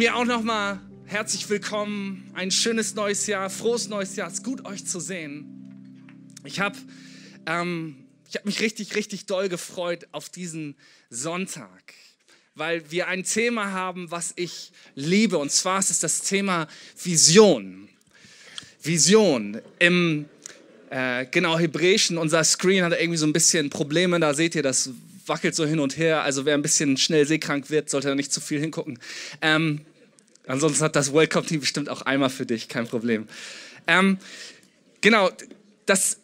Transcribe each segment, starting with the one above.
Mir auch nochmal herzlich willkommen. Ein schönes neues Jahr, frohes neues Jahr. Es ist gut, euch zu sehen. Ich habe ähm, hab mich richtig, richtig doll gefreut auf diesen Sonntag, weil wir ein Thema haben, was ich liebe. Und zwar ist es das Thema Vision. Vision. Im äh, genau Hebräischen, unser Screen hat irgendwie so ein bisschen Probleme. Da seht ihr das wackelt so hin und her. Also wer ein bisschen schnell seekrank wird, sollte da nicht zu viel hingucken. Ähm, ansonsten hat das Welcome-Team bestimmt auch einmal für dich, kein Problem. Ähm, genau, das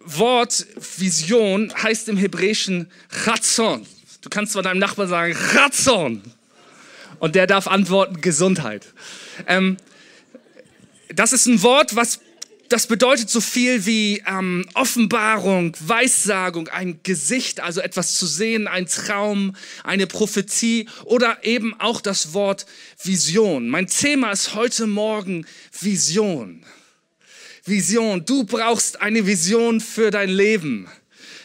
Wort Vision heißt im Hebräischen Chatzon. Du kannst zwar deinem Nachbarn sagen, Chatzon. Und der darf antworten, Gesundheit. Ähm, das ist ein Wort, was das bedeutet so viel wie ähm, Offenbarung, Weissagung, ein Gesicht, also etwas zu sehen, ein Traum, eine Prophetie oder eben auch das Wort Vision. Mein Thema ist heute Morgen Vision. Vision. Du brauchst eine Vision für dein Leben.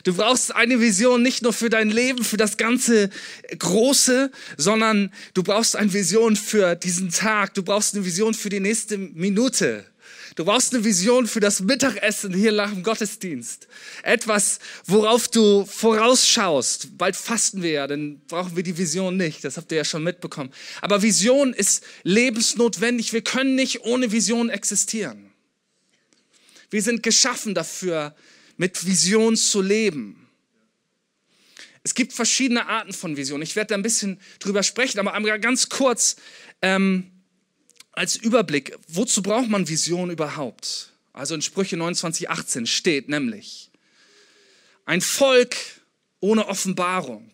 Du brauchst eine Vision nicht nur für dein Leben, für das ganze Große, sondern du brauchst eine Vision für diesen Tag. Du brauchst eine Vision für die nächste Minute. Du brauchst eine Vision für das Mittagessen hier nach dem Gottesdienst. Etwas, worauf du vorausschaust. Bald fasten wir ja, dann brauchen wir die Vision nicht. Das habt ihr ja schon mitbekommen. Aber Vision ist lebensnotwendig. Wir können nicht ohne Vision existieren. Wir sind geschaffen dafür, mit Vision zu leben. Es gibt verschiedene Arten von Vision. Ich werde da ein bisschen drüber sprechen, aber ganz kurz. Ähm, als Überblick, wozu braucht man Vision überhaupt? Also in Sprüche 29, 18 steht nämlich, ein Volk ohne Offenbarung,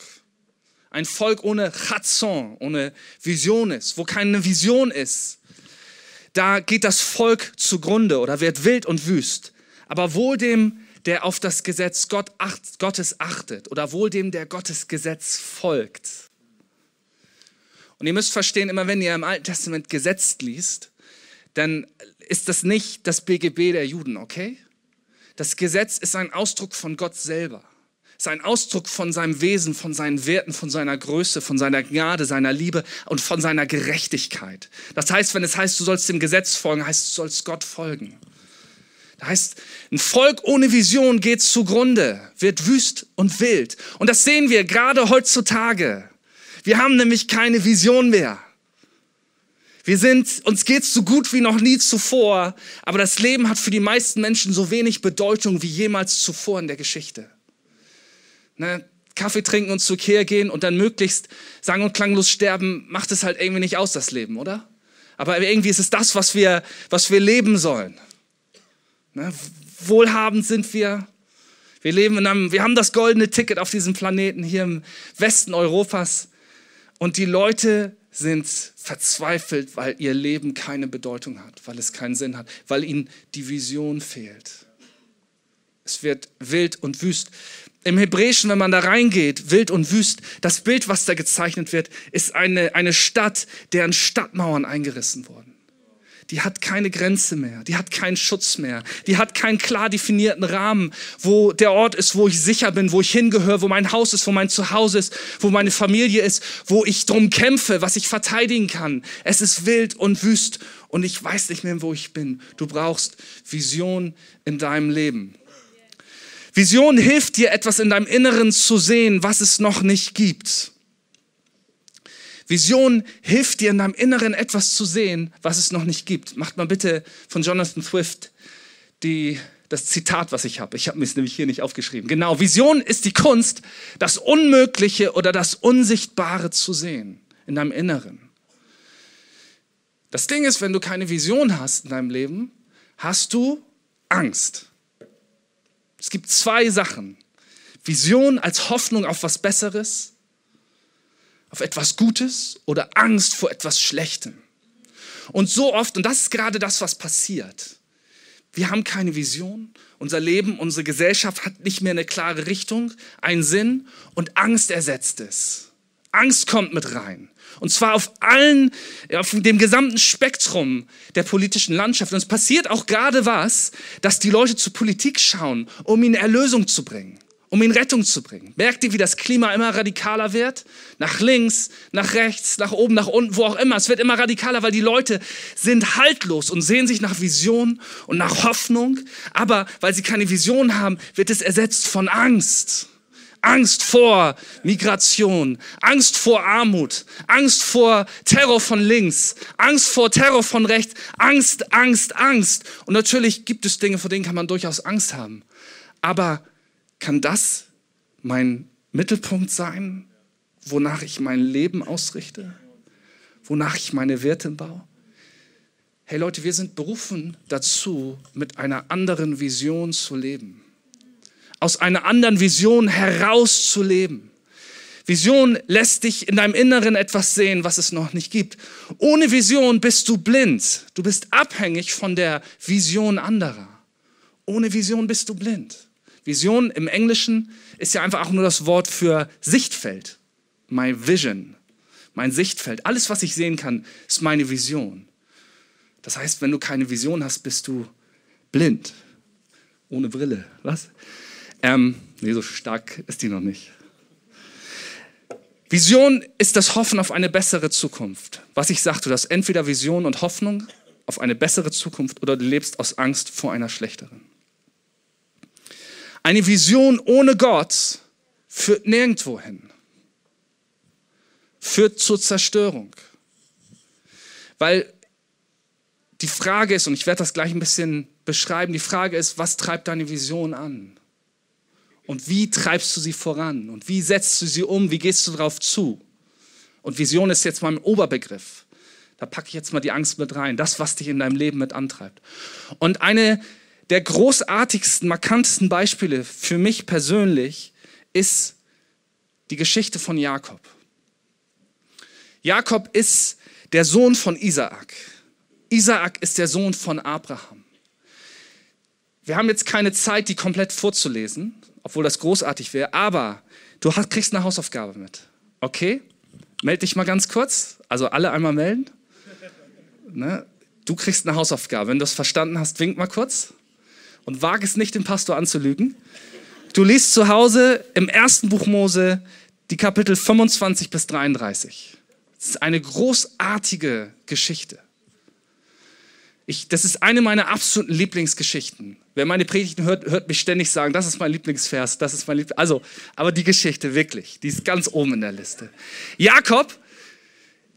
ein Volk ohne Chazon, ohne Vision ist, wo keine Vision ist, da geht das Volk zugrunde oder wird wild und wüst. Aber wohl dem, der auf das Gesetz Gott acht, Gottes achtet oder wohl dem, der Gottes Gesetz folgt. Und ihr müsst verstehen, immer wenn ihr im Alten Testament Gesetz liest, dann ist das nicht das BGB der Juden, okay? Das Gesetz ist ein Ausdruck von Gott selber. Es ist ein Ausdruck von seinem Wesen, von seinen Werten, von seiner Größe, von seiner Gnade, seiner Liebe und von seiner Gerechtigkeit. Das heißt, wenn es heißt, du sollst dem Gesetz folgen, heißt, du sollst Gott folgen. Das heißt, ein Volk ohne Vision geht zugrunde, wird wüst und wild. Und das sehen wir gerade heutzutage. Wir haben nämlich keine Vision mehr. Wir sind, uns geht's so gut wie noch nie zuvor, aber das Leben hat für die meisten Menschen so wenig Bedeutung wie jemals zuvor in der Geschichte. Ne? Kaffee trinken und zur Kehr gehen und dann möglichst sang- und klanglos sterben, macht es halt irgendwie nicht aus, das Leben, oder? Aber irgendwie ist es das, was wir, was wir leben sollen. Ne? Wohlhabend sind wir. Wir leben in einem, wir haben das goldene Ticket auf diesem Planeten hier im Westen Europas. Und die Leute sind verzweifelt, weil ihr Leben keine Bedeutung hat, weil es keinen Sinn hat, weil ihnen die Vision fehlt. Es wird wild und wüst. Im Hebräischen, wenn man da reingeht, wild und wüst, das Bild, was da gezeichnet wird, ist eine, eine Stadt, deren Stadtmauern eingerissen wurden die hat keine Grenze mehr, die hat keinen Schutz mehr, die hat keinen klar definierten Rahmen, wo der Ort ist, wo ich sicher bin, wo ich hingehöre, wo mein Haus ist, wo mein Zuhause ist, wo meine Familie ist, wo ich drum kämpfe, was ich verteidigen kann. Es ist wild und wüst und ich weiß nicht mehr, wo ich bin. Du brauchst Vision in deinem Leben. Vision hilft dir, etwas in deinem Inneren zu sehen, was es noch nicht gibt. Vision hilft dir in deinem Inneren etwas zu sehen, was es noch nicht gibt. Macht mal bitte von Jonathan Swift die, das Zitat, was ich habe. Ich habe mir es nämlich hier nicht aufgeschrieben. Genau, Vision ist die Kunst, das Unmögliche oder das Unsichtbare zu sehen in deinem Inneren. Das Ding ist, wenn du keine Vision hast in deinem Leben, hast du Angst. Es gibt zwei Sachen. Vision als Hoffnung auf was Besseres auf etwas Gutes oder Angst vor etwas Schlechtem. Und so oft, und das ist gerade das, was passiert, wir haben keine Vision, unser Leben, unsere Gesellschaft hat nicht mehr eine klare Richtung, einen Sinn und Angst ersetzt es. Angst kommt mit rein. Und zwar auf allen, auf dem gesamten Spektrum der politischen Landschaft. Und es passiert auch gerade was, dass die Leute zur Politik schauen, um ihnen Erlösung zu bringen um in Rettung zu bringen. Merkt ihr, wie das Klima immer radikaler wird? Nach links, nach rechts, nach oben, nach unten, wo auch immer. Es wird immer radikaler, weil die Leute sind haltlos und sehen sich nach Vision und nach Hoffnung. Aber weil sie keine Vision haben, wird es ersetzt von Angst. Angst vor Migration, Angst vor Armut, Angst vor Terror von links, Angst vor Terror von rechts, Angst, Angst, Angst. Und natürlich gibt es Dinge, vor denen kann man durchaus Angst haben. Aber kann das mein Mittelpunkt sein, wonach ich mein Leben ausrichte? Wonach ich meine Werte baue? Hey Leute, wir sind berufen dazu, mit einer anderen Vision zu leben. Aus einer anderen Vision herauszuleben. Vision lässt dich in deinem Inneren etwas sehen, was es noch nicht gibt. Ohne Vision bist du blind. Du bist abhängig von der Vision anderer. Ohne Vision bist du blind. Vision im Englischen ist ja einfach auch nur das Wort für Sichtfeld. My vision, mein Sichtfeld. Alles, was ich sehen kann, ist meine Vision. Das heißt, wenn du keine Vision hast, bist du blind. Ohne Brille. Was? Ähm, nee, so stark ist die noch nicht. Vision ist das Hoffen auf eine bessere Zukunft. Was ich sagte, du hast entweder Vision und Hoffnung auf eine bessere Zukunft oder du lebst aus Angst vor einer schlechteren. Eine Vision ohne Gott führt nirgendwo hin. Führt zur Zerstörung. Weil die Frage ist, und ich werde das gleich ein bisschen beschreiben, die Frage ist, was treibt deine Vision an? Und wie treibst du sie voran? Und wie setzt du sie um? Wie gehst du darauf zu? Und Vision ist jetzt mal ein Oberbegriff. Da packe ich jetzt mal die Angst mit rein. Das, was dich in deinem Leben mit antreibt. Und eine der großartigsten, markantesten Beispiele für mich persönlich ist die Geschichte von Jakob. Jakob ist der Sohn von Isaak. Isaak ist der Sohn von Abraham. Wir haben jetzt keine Zeit, die komplett vorzulesen, obwohl das großartig wäre, aber du hast, kriegst eine Hausaufgabe mit. Okay? Meld dich mal ganz kurz. Also alle einmal melden. Ne? Du kriegst eine Hausaufgabe. Wenn du es verstanden hast, wink mal kurz und wage es nicht, den Pastor anzulügen. Du liest zu Hause im ersten Buch Mose die Kapitel 25 bis 33. Das ist eine großartige Geschichte. Ich, das ist eine meiner absoluten Lieblingsgeschichten. Wer meine Predigten hört, hört mich ständig sagen, das ist mein Lieblingsvers, das ist mein Lieblings... Also, aber die Geschichte wirklich, die ist ganz oben in der Liste. Jakob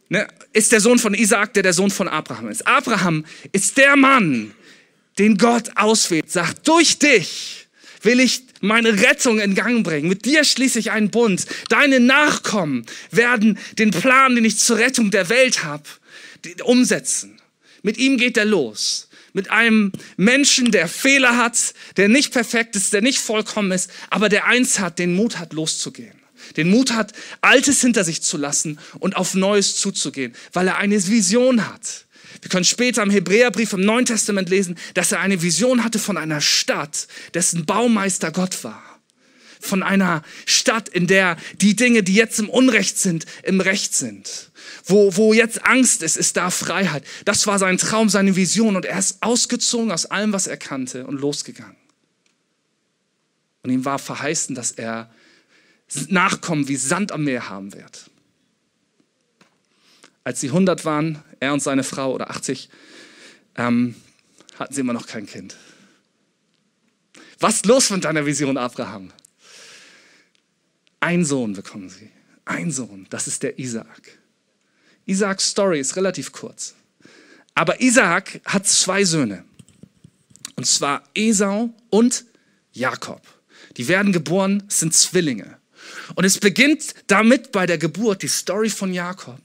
ne, ist der Sohn von Isaak, der der Sohn von Abraham ist. Abraham ist der Mann, den Gott auswählt, sagt, durch dich will ich meine Rettung in Gang bringen. Mit dir schließe ich einen Bund. Deine Nachkommen werden den Plan, den ich zur Rettung der Welt habe, umsetzen. Mit ihm geht er los. Mit einem Menschen, der Fehler hat, der nicht perfekt ist, der nicht vollkommen ist, aber der eins hat, den Mut hat, loszugehen. Den Mut hat, Altes hinter sich zu lassen und auf Neues zuzugehen, weil er eine Vision hat. Wir können später im Hebräerbrief im Neuen Testament lesen, dass er eine Vision hatte von einer Stadt, dessen Baumeister Gott war. Von einer Stadt, in der die Dinge, die jetzt im Unrecht sind, im Recht sind. Wo, wo jetzt Angst ist, ist da Freiheit. Das war sein Traum, seine Vision. Und er ist ausgezogen aus allem, was er kannte und losgegangen. Und ihm war verheißen, dass er Nachkommen wie Sand am Meer haben wird. Als sie 100 waren, er und seine Frau oder 80, ähm, hatten sie immer noch kein Kind. Was ist los mit deiner Vision, Abraham? Ein Sohn bekommen sie. Ein Sohn, das ist der Isaak. Isaaks Story ist relativ kurz. Aber Isaak hat zwei Söhne. Und zwar Esau und Jakob. Die werden geboren, sind Zwillinge. Und es beginnt damit bei der Geburt, die Story von Jakob,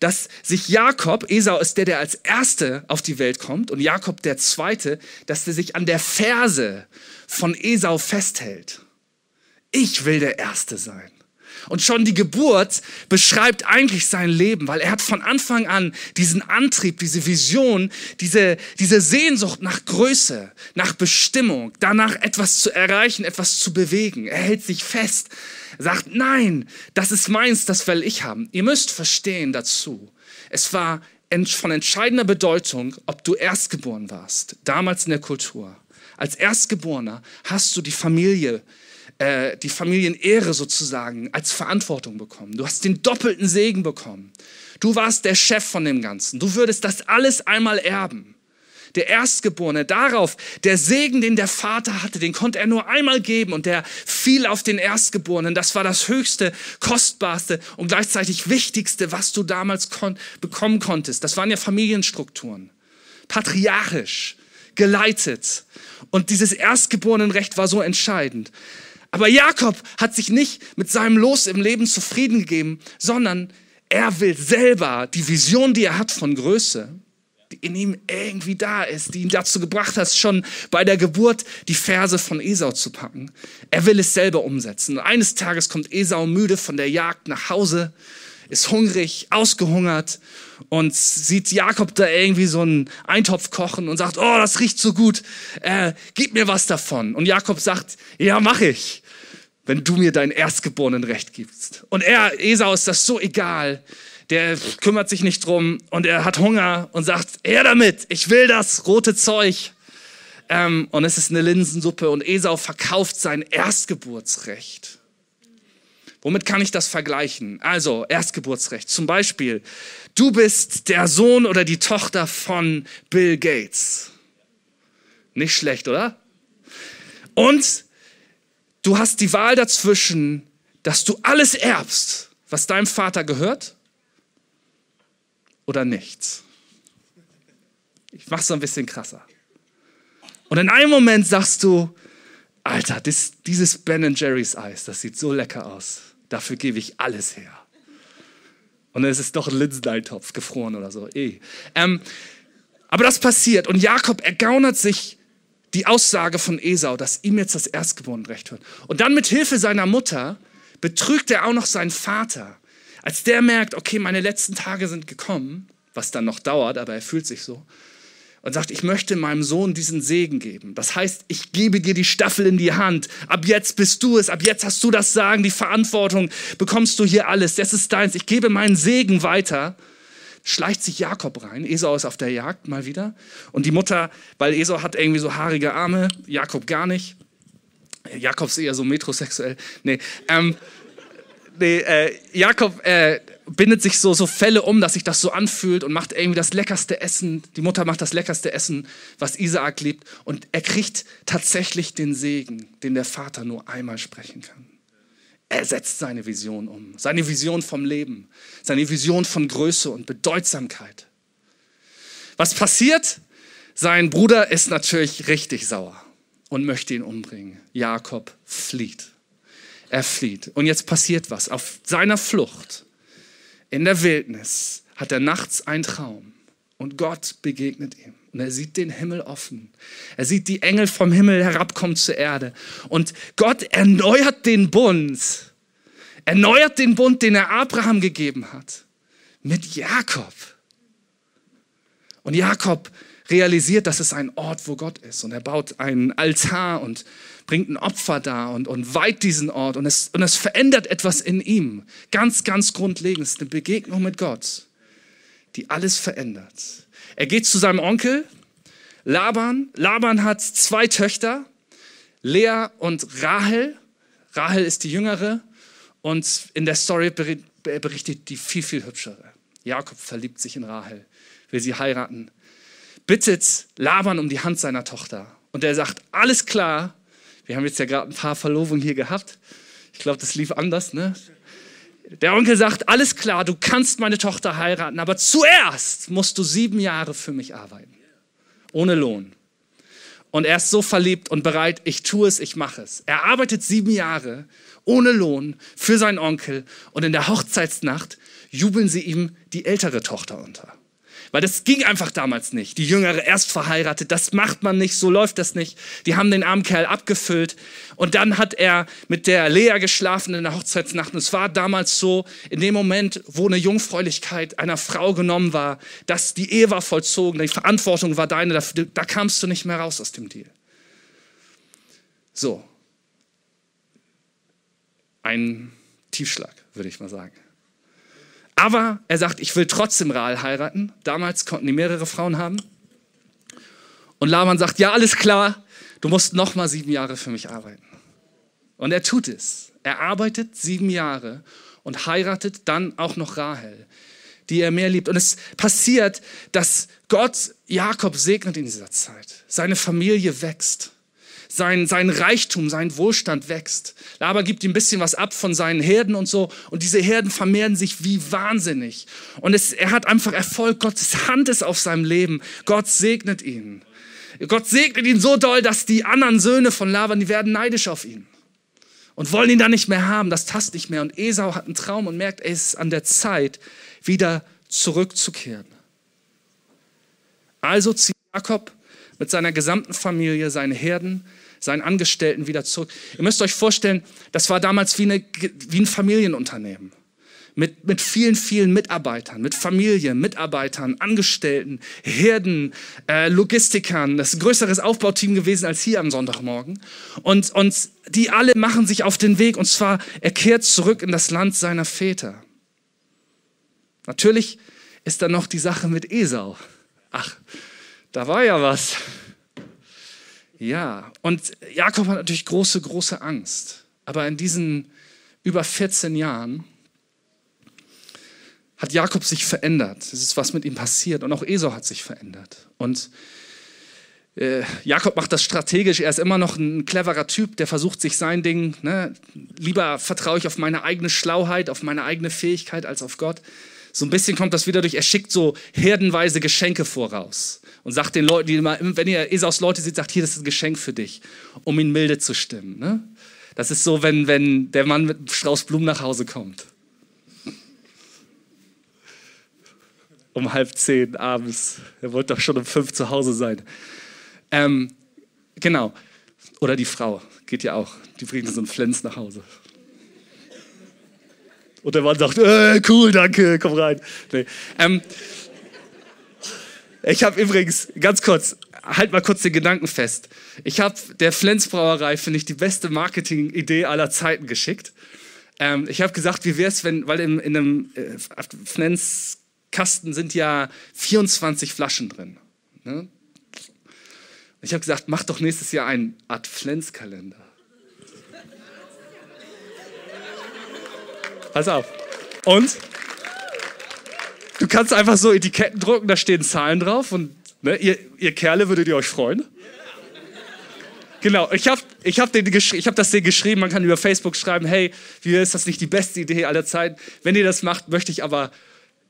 dass sich Jakob, Esau ist der, der als Erste auf die Welt kommt und Jakob der Zweite, dass er sich an der Ferse von Esau festhält. Ich will der Erste sein. Und schon die Geburt beschreibt eigentlich sein Leben, weil er hat von Anfang an diesen Antrieb, diese Vision, diese, diese Sehnsucht nach Größe, nach Bestimmung, danach etwas zu erreichen, etwas zu bewegen. Er hält sich fest, sagt, nein, das ist meins, das will ich haben. Ihr müsst verstehen dazu, es war von entscheidender Bedeutung, ob du Erstgeboren warst, damals in der Kultur. Als Erstgeborener hast du die Familie äh, die Familienehre sozusagen als Verantwortung bekommen. Du hast den doppelten Segen bekommen. Du warst der Chef von dem Ganzen. Du würdest das alles einmal erben. Der Erstgeborene, darauf, der Segen, den der Vater hatte, den konnte er nur einmal geben und der fiel auf den Erstgeborenen. Das war das höchste, kostbarste und gleichzeitig wichtigste, was du damals kon bekommen konntest. Das waren ja Familienstrukturen. Patriarchisch, geleitet. Und dieses Erstgeborenenrecht war so entscheidend. Aber Jakob hat sich nicht mit seinem Los im Leben zufrieden gegeben, sondern er will selber die Vision, die er hat von Größe, die in ihm irgendwie da ist, die ihn dazu gebracht hat, schon bei der Geburt die Verse von Esau zu packen. Er will es selber umsetzen. Und eines Tages kommt Esau müde von der Jagd nach Hause, ist hungrig, ausgehungert und sieht Jakob da irgendwie so einen Eintopf kochen und sagt, oh, das riecht so gut, äh, gib mir was davon. Und Jakob sagt, ja, mach ich wenn du mir dein erstgeborenen Recht gibst. Und er, Esau, ist das so egal. Der kümmert sich nicht drum und er hat Hunger und sagt, her damit, ich will das rote Zeug. Ähm, und es ist eine Linsensuppe und Esau verkauft sein Erstgeburtsrecht. Womit kann ich das vergleichen? Also, Erstgeburtsrecht. Zum Beispiel, du bist der Sohn oder die Tochter von Bill Gates. Nicht schlecht, oder? Und Du hast die Wahl dazwischen, dass du alles erbst, was deinem Vater gehört, oder nichts. Ich mache es ein bisschen krasser. Und in einem Moment sagst du, Alter, das, dieses Ben Jerry's Eis, das sieht so lecker aus. Dafür gebe ich alles her. Und dann ist es doch ein Linseneintopf, gefroren oder so. Eh. Ähm, aber das passiert und Jakob ergaunert sich die Aussage von Esau, dass ihm jetzt das Erstgeborenenrecht hört. Und dann mit Hilfe seiner Mutter betrügt er auch noch seinen Vater. Als der merkt, okay, meine letzten Tage sind gekommen, was dann noch dauert, aber er fühlt sich so, und sagt, ich möchte meinem Sohn diesen Segen geben. Das heißt, ich gebe dir die Staffel in die Hand. Ab jetzt bist du es, ab jetzt hast du das Sagen, die Verantwortung, bekommst du hier alles. Das ist deins. Ich gebe meinen Segen weiter schleicht sich Jakob rein. Esau ist auf der Jagd mal wieder. Und die Mutter, weil Esau hat irgendwie so haarige Arme, Jakob gar nicht. Jakob ist eher so metrosexuell. Nee, ähm, nee äh, Jakob äh, bindet sich so, so Fälle um, dass sich das so anfühlt und macht irgendwie das leckerste Essen. Die Mutter macht das leckerste Essen, was Isaak liebt. Und er kriegt tatsächlich den Segen, den der Vater nur einmal sprechen kann. Er setzt seine Vision um, seine Vision vom Leben, seine Vision von Größe und Bedeutsamkeit. Was passiert? Sein Bruder ist natürlich richtig sauer und möchte ihn umbringen. Jakob flieht. Er flieht. Und jetzt passiert was. Auf seiner Flucht in der Wildnis hat er nachts einen Traum und Gott begegnet ihm. Und er sieht den Himmel offen. Er sieht die Engel vom Himmel herabkommen zur Erde. Und Gott erneuert den Bund. Erneuert den Bund, den er Abraham gegeben hat. Mit Jakob. Und Jakob realisiert, das ist ein Ort, wo Gott ist. Und er baut einen Altar und bringt ein Opfer da und, und weiht diesen Ort. Und es, und es verändert etwas in ihm. Ganz, ganz grundlegend. Es ist eine Begegnung mit Gott, die alles verändert. Er geht zu seinem Onkel Laban. Laban hat zwei Töchter, Lea und Rahel. Rahel ist die jüngere und in der Story berichtet die viel, viel hübschere. Jakob verliebt sich in Rahel, will sie heiraten, bittet Laban um die Hand seiner Tochter. Und er sagt, alles klar, wir haben jetzt ja gerade ein paar Verlobungen hier gehabt. Ich glaube, das lief anders, ne? Der Onkel sagt, alles klar, du kannst meine Tochter heiraten, aber zuerst musst du sieben Jahre für mich arbeiten. Ohne Lohn. Und er ist so verliebt und bereit, ich tue es, ich mache es. Er arbeitet sieben Jahre ohne Lohn für seinen Onkel und in der Hochzeitsnacht jubeln sie ihm die ältere Tochter unter. Weil das ging einfach damals nicht. Die Jüngere erst verheiratet, das macht man nicht, so läuft das nicht. Die haben den armen Kerl abgefüllt. Und dann hat er mit der Lea geschlafen in der Hochzeitsnacht. Und es war damals so, in dem Moment, wo eine Jungfräulichkeit einer Frau genommen war, dass die Ehe war vollzogen, die Verantwortung war deine, da, da kamst du nicht mehr raus aus dem Deal. So. Ein Tiefschlag, würde ich mal sagen. Aber er sagt, ich will trotzdem Rahl heiraten. Damals konnten die mehrere Frauen haben. Und Laban sagt, ja, alles klar, du musst noch mal sieben Jahre für mich arbeiten. Und er tut es. Er arbeitet sieben Jahre und heiratet dann auch noch Rahel, die er mehr liebt. Und es passiert, dass Gott Jakob segnet in dieser Zeit. Seine Familie wächst sein, sein Reichtum, sein Wohlstand wächst. Laban gibt ihm ein bisschen was ab von seinen Herden und so. Und diese Herden vermehren sich wie wahnsinnig. Und es, er hat einfach Erfolg. Gottes Hand ist auf seinem Leben. Gott segnet ihn. Gott segnet ihn so doll, dass die anderen Söhne von Laban, die werden neidisch auf ihn. Und wollen ihn da nicht mehr haben. Das passt nicht mehr. Und Esau hat einen Traum und merkt, es ist an der Zeit, wieder zurückzukehren. Also zieht Jakob mit seiner gesamten Familie, seine Herden, seinen Angestellten wieder zurück. Ihr müsst euch vorstellen, das war damals wie, eine, wie ein Familienunternehmen. Mit, mit vielen, vielen Mitarbeitern, mit Familie, Mitarbeitern, Angestellten, Herden, äh, Logistikern. Das ist ein größeres Aufbauteam gewesen als hier am Sonntagmorgen. Und, und die alle machen sich auf den Weg und zwar, er kehrt zurück in das Land seiner Väter. Natürlich ist da noch die Sache mit Esau. Ach, da war ja was. Ja, und Jakob hat natürlich große, große Angst. Aber in diesen über 14 Jahren hat Jakob sich verändert. Es ist was mit ihm passiert. Und auch Esau hat sich verändert. Und äh, Jakob macht das strategisch. Er ist immer noch ein cleverer Typ, der versucht sich sein Ding. Ne? Lieber vertraue ich auf meine eigene Schlauheit, auf meine eigene Fähigkeit als auf Gott. So ein bisschen kommt das wieder durch. Er schickt so herdenweise Geschenke voraus und sagt den Leuten, die immer, wenn ihr Esaus Leute seht, sagt, hier, das ist ein Geschenk für dich, um ihn milde zu stimmen. Ne? Das ist so, wenn, wenn der Mann mit Strauß Blumen nach Hause kommt. Um halb zehn abends. Er wollte doch schon um fünf zu Hause sein. Ähm, genau. Oder die Frau. Geht ja auch. Die bringt so einen Flens nach Hause. Und der Mann sagt, äh, cool, danke, komm rein. Nee. Ähm, ich habe übrigens, ganz kurz, halt mal kurz den Gedanken fest. Ich habe der Flens finde ich, die beste Marketing-Idee aller Zeiten geschickt. Ähm, ich habe gesagt, wie wäre es, wenn, weil in, in einem äh, Flens-Kasten sind ja 24 Flaschen drin. Ne? Ich habe gesagt, mach doch nächstes Jahr einen Adventskalender. Pass auf. Und Du kannst einfach so Etiketten drucken, da stehen Zahlen drauf und ne, ihr, ihr Kerle würdet ihr euch freuen. Genau, ich habe ich hab hab das Ding geschrieben, man kann über Facebook schreiben, hey, wie ist das nicht die beste Idee aller Zeiten? Wenn ihr das macht, möchte ich aber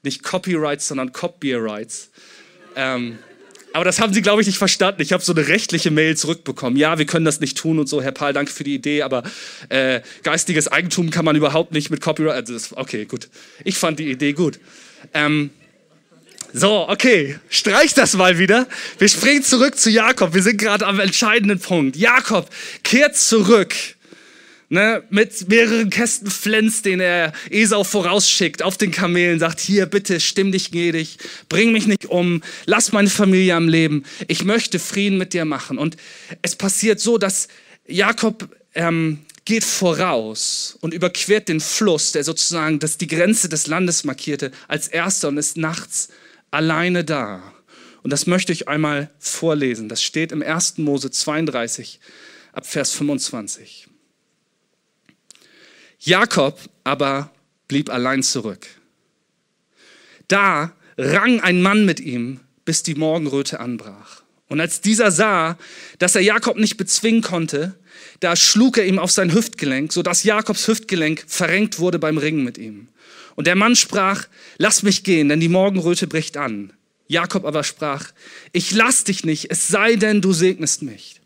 nicht Copyrights, sondern Copyrights. Ähm, aber das haben sie, glaube ich, nicht verstanden. Ich habe so eine rechtliche Mail zurückbekommen. Ja, wir können das nicht tun und so. Herr Paul, danke für die Idee, aber äh, geistiges Eigentum kann man überhaupt nicht mit Copyright. Also das, okay, gut. Ich fand die Idee gut. Ähm, so, okay, streich das mal wieder. Wir springen zurück zu Jakob. Wir sind gerade am entscheidenden Punkt. Jakob kehrt zurück ne, mit mehreren Kästen Flens, den er Esau vorausschickt auf den Kamelen, sagt, hier bitte, stimm dich gnädig, bring mich nicht um, lass meine Familie am Leben. Ich möchte Frieden mit dir machen. Und es passiert so, dass Jakob ähm, geht voraus und überquert den Fluss, der sozusagen das die Grenze des Landes markierte, als erster und ist nachts alleine da. Und das möchte ich einmal vorlesen. Das steht im 1. Mose 32 ab Vers 25. Jakob aber blieb allein zurück. Da rang ein Mann mit ihm, bis die Morgenröte anbrach. Und als dieser sah, dass er Jakob nicht bezwingen konnte, da schlug er ihm auf sein Hüftgelenk, sodass Jakobs Hüftgelenk verrenkt wurde beim Ringen mit ihm. Und der Mann sprach, lass mich gehen, denn die Morgenröte bricht an. Jakob aber sprach, ich lass dich nicht, es sei denn, du segnest mich.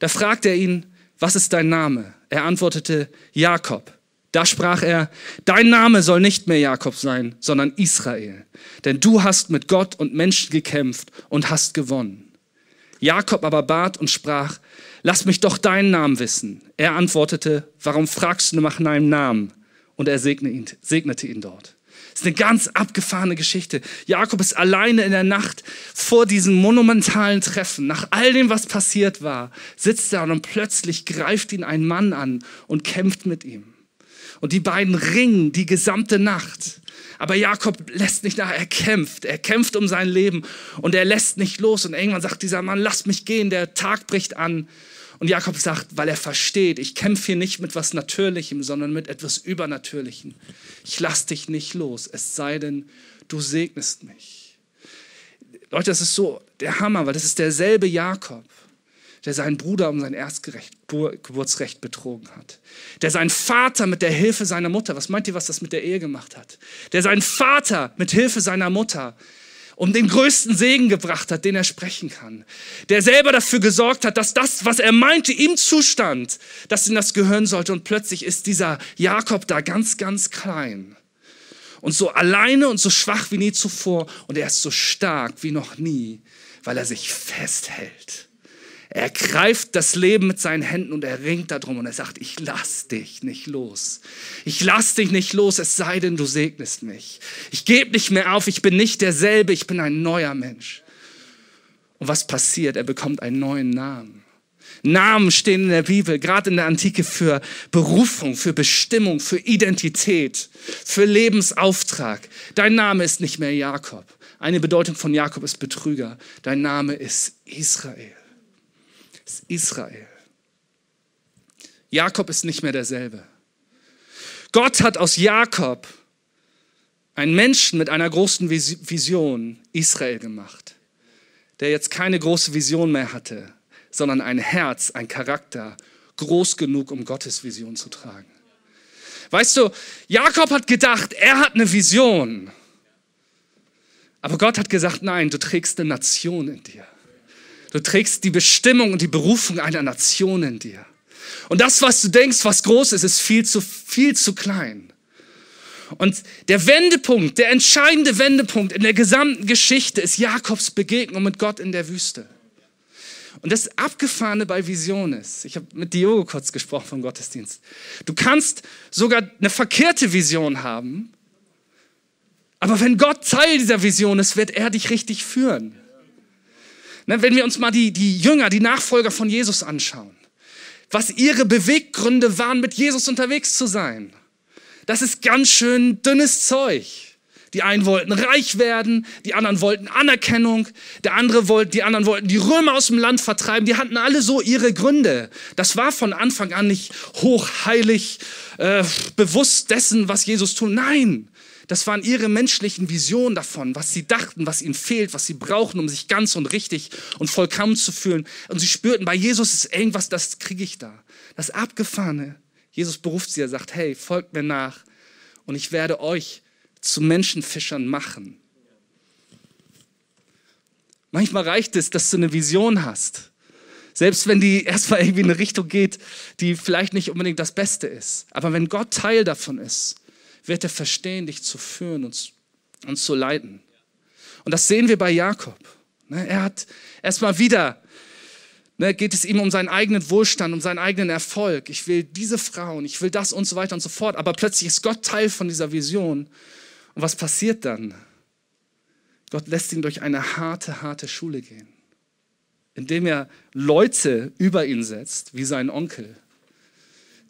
Da fragte er ihn, was ist dein Name? Er antwortete, Jakob. Da sprach er, dein Name soll nicht mehr Jakob sein, sondern Israel. Denn du hast mit Gott und Menschen gekämpft und hast gewonnen. Jakob aber bat und sprach, lass mich doch deinen Namen wissen. Er antwortete, warum fragst du nach meinem Namen? Und er segnete ihn, dort. Das ist eine ganz abgefahrene Geschichte. Jakob ist alleine in der Nacht vor diesem monumentalen Treffen. Nach all dem, was passiert war, sitzt er und plötzlich greift ihn ein Mann an und kämpft mit ihm. Und die beiden ringen die gesamte Nacht. Aber Jakob lässt nicht nach, er kämpft, er kämpft um sein Leben und er lässt nicht los. Und irgendwann sagt dieser Mann, lass mich gehen, der Tag bricht an. Und Jakob sagt, weil er versteht, ich kämpfe hier nicht mit was Natürlichem, sondern mit etwas Übernatürlichem. Ich lass dich nicht los, es sei denn, du segnest mich. Leute, das ist so der Hammer, weil das ist derselbe Jakob, der seinen Bruder um sein Erstgeburtsrecht betrogen hat. Der seinen Vater mit der Hilfe seiner Mutter, was meint ihr, was das mit der Ehe gemacht hat? Der seinen Vater mit Hilfe seiner Mutter um den größten Segen gebracht hat, den er sprechen kann. Der selber dafür gesorgt hat, dass das, was er meinte, ihm zustand, dass ihm das gehören sollte. Und plötzlich ist dieser Jakob da ganz, ganz klein. Und so alleine und so schwach wie nie zuvor. Und er ist so stark wie noch nie, weil er sich festhält. Er greift das Leben mit seinen Händen und er ringt darum und er sagt, ich lass dich nicht los. Ich lass dich nicht los, es sei denn, du segnest mich. Ich gebe nicht mehr auf, ich bin nicht derselbe, ich bin ein neuer Mensch. Und was passiert? Er bekommt einen neuen Namen. Namen stehen in der Bibel, gerade in der Antike, für Berufung, für Bestimmung, für Identität, für Lebensauftrag. Dein Name ist nicht mehr Jakob. Eine Bedeutung von Jakob ist Betrüger. Dein Name ist Israel ist Israel. Jakob ist nicht mehr derselbe. Gott hat aus Jakob einen Menschen mit einer großen Vision, Israel, gemacht, der jetzt keine große Vision mehr hatte, sondern ein Herz, ein Charakter, groß genug, um Gottes Vision zu tragen. Weißt du, Jakob hat gedacht, er hat eine Vision. Aber Gott hat gesagt, nein, du trägst eine Nation in dir. Du trägst die Bestimmung und die Berufung einer Nation in dir. Und das, was du denkst, was groß ist, ist viel zu, viel zu klein. Und der Wendepunkt, der entscheidende Wendepunkt in der gesamten Geschichte ist Jakobs Begegnung mit Gott in der Wüste. Und das Abgefahrene bei Vision ist, ich habe mit Diogo kurz gesprochen vom Gottesdienst, du kannst sogar eine verkehrte Vision haben, aber wenn Gott Teil dieser Vision ist, wird er dich richtig führen. Ne, wenn wir uns mal die, die Jünger, die Nachfolger von Jesus anschauen, was ihre Beweggründe waren, mit Jesus unterwegs zu sein. Das ist ganz schön dünnes Zeug. Die einen wollten reich werden, die anderen wollten Anerkennung, der andere wollte, die anderen wollten die Römer aus dem Land vertreiben. Die hatten alle so ihre Gründe. Das war von Anfang an nicht hochheilig, äh, bewusst dessen, was Jesus tut. Nein, das waren ihre menschlichen Visionen davon, was sie dachten, was ihnen fehlt, was sie brauchen, um sich ganz und richtig und vollkommen zu fühlen. Und sie spürten, bei Jesus ist irgendwas, das kriege ich da. Das Abgefahrene. Jesus beruft sie, er sagt, hey, folgt mir nach und ich werde euch zu Menschenfischern machen. Manchmal reicht es, dass du eine Vision hast. Selbst wenn die erstmal irgendwie in eine Richtung geht, die vielleicht nicht unbedingt das Beste ist. Aber wenn Gott Teil davon ist, wird er verstehen, dich zu führen und, und zu leiten. Und das sehen wir bei Jakob. Ne, er hat erstmal wieder, ne, geht es ihm um seinen eigenen Wohlstand, um seinen eigenen Erfolg. Ich will diese Frauen, ich will das und so weiter und so fort. Aber plötzlich ist Gott Teil von dieser Vision. Und was passiert dann? Gott lässt ihn durch eine harte, harte Schule gehen, indem er Leute über ihn setzt, wie sein Onkel,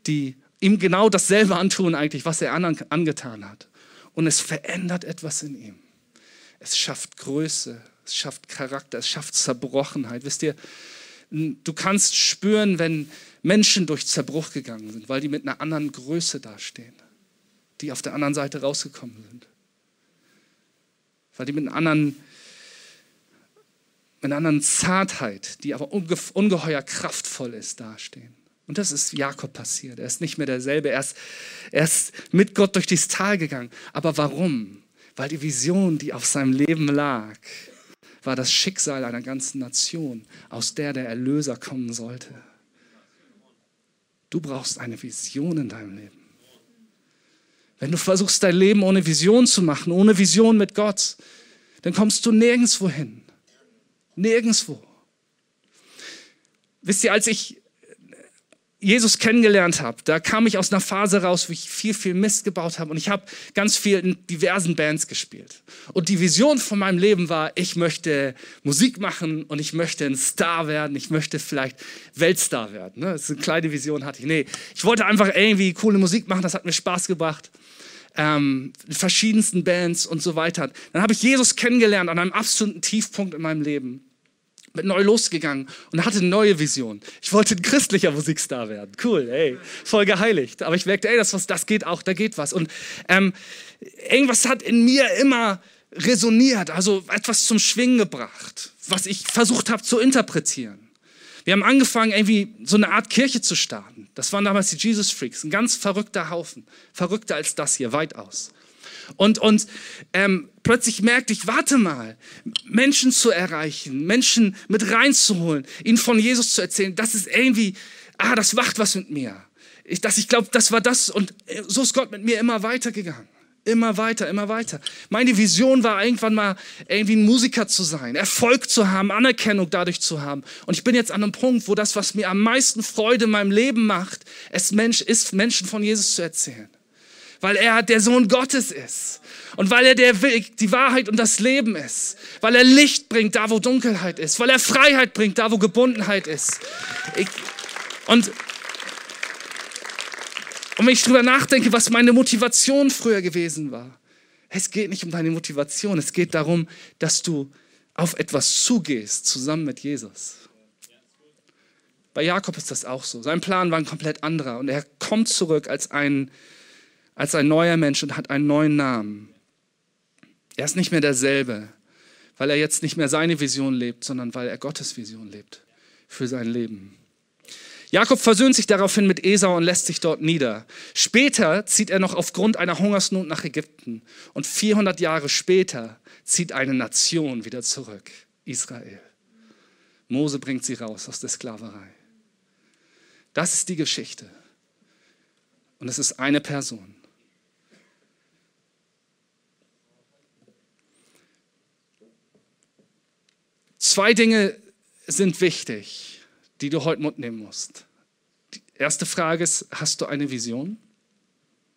die ihm genau dasselbe antun eigentlich, was er anderen angetan hat. Und es verändert etwas in ihm. Es schafft Größe, es schafft Charakter, es schafft Zerbrochenheit. Wisst ihr, du kannst spüren, wenn Menschen durch Zerbruch gegangen sind, weil die mit einer anderen Größe dastehen, die auf der anderen Seite rausgekommen sind. Weil die mit einer anderen, mit einer anderen Zartheit, die aber ungeheuer kraftvoll ist, dastehen. Und das ist Jakob passiert. Er ist nicht mehr derselbe. Er ist, er ist mit Gott durch dieses Tal gegangen. Aber warum? Weil die Vision, die auf seinem Leben lag, war das Schicksal einer ganzen Nation, aus der der Erlöser kommen sollte. Du brauchst eine Vision in deinem Leben. Wenn du versuchst, dein Leben ohne Vision zu machen, ohne Vision mit Gott, dann kommst du nirgendwo hin. Nirgendwo. Wisst ihr, als ich Jesus kennengelernt habe, da kam ich aus einer Phase raus, wo ich viel, viel Mist gebaut habe und ich habe ganz viel in diversen Bands gespielt. Und die Vision von meinem Leben war, ich möchte Musik machen und ich möchte ein Star werden, ich möchte vielleicht Weltstar werden. Ne? Das ist eine kleine Vision hatte ich. Nee, ich wollte einfach irgendwie coole Musik machen, das hat mir Spaß gebracht. Ähm, verschiedensten Bands und so weiter. Dann habe ich Jesus kennengelernt an einem absoluten Tiefpunkt in meinem Leben. Bin neu losgegangen und hatte eine neue Vision. Ich wollte ein christlicher Musikstar werden. Cool, ey, voll geheiligt. Aber ich merkte, ey, das, was, das geht auch, da geht was. Und ähm, irgendwas hat in mir immer resoniert, also etwas zum Schwingen gebracht, was ich versucht habe zu interpretieren. Wir haben angefangen, irgendwie so eine Art Kirche zu starten. Das waren damals die Jesus Freaks, ein ganz verrückter Haufen. Verrückter als das hier, weitaus. Und, und ähm, plötzlich merkte ich, warte mal, Menschen zu erreichen, Menschen mit reinzuholen, ihnen von Jesus zu erzählen, das ist irgendwie, ah, das macht was mit mir. Ich, ich glaube, das war das und äh, so ist Gott mit mir immer weitergegangen. Immer weiter, immer weiter. Meine Vision war irgendwann mal irgendwie ein Musiker zu sein, Erfolg zu haben, Anerkennung dadurch zu haben. Und ich bin jetzt an einem Punkt, wo das, was mir am meisten Freude in meinem Leben macht, es Mensch ist, Menschen von Jesus zu erzählen weil er der Sohn Gottes ist und weil er der Weg, die Wahrheit und das Leben ist, weil er Licht bringt da, wo Dunkelheit ist, weil er Freiheit bringt da, wo Gebundenheit ist. Ich, und, und wenn ich drüber nachdenke, was meine Motivation früher gewesen war, es geht nicht um deine Motivation, es geht darum, dass du auf etwas zugehst zusammen mit Jesus. Bei Jakob ist das auch so. Sein Plan war ein komplett anderer und er kommt zurück als ein als ein neuer Mensch und hat einen neuen Namen. Er ist nicht mehr derselbe, weil er jetzt nicht mehr seine Vision lebt, sondern weil er Gottes Vision lebt für sein Leben. Jakob versöhnt sich daraufhin mit Esau und lässt sich dort nieder. Später zieht er noch aufgrund einer Hungersnot nach Ägypten. Und 400 Jahre später zieht eine Nation wieder zurück, Israel. Mose bringt sie raus aus der Sklaverei. Das ist die Geschichte. Und es ist eine Person. Zwei Dinge sind wichtig, die du heute mitnehmen musst. Die erste Frage ist, hast du eine Vision?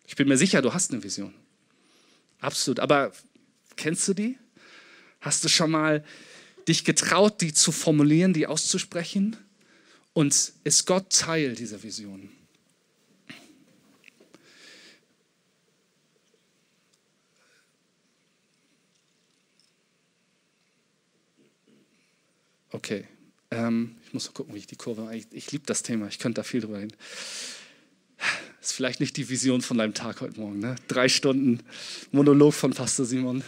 Ich bin mir sicher, du hast eine Vision. Absolut. Aber kennst du die? Hast du schon mal dich getraut, die zu formulieren, die auszusprechen? Und ist Gott Teil dieser Vision? Okay. Ähm, ich muss mal gucken, wie ich die Kurve. Ich, ich liebe das Thema. Ich könnte da viel drüber reden. Ist vielleicht nicht die Vision von deinem Tag heute Morgen. Ne? Drei Stunden Monolog von Pastor Simon.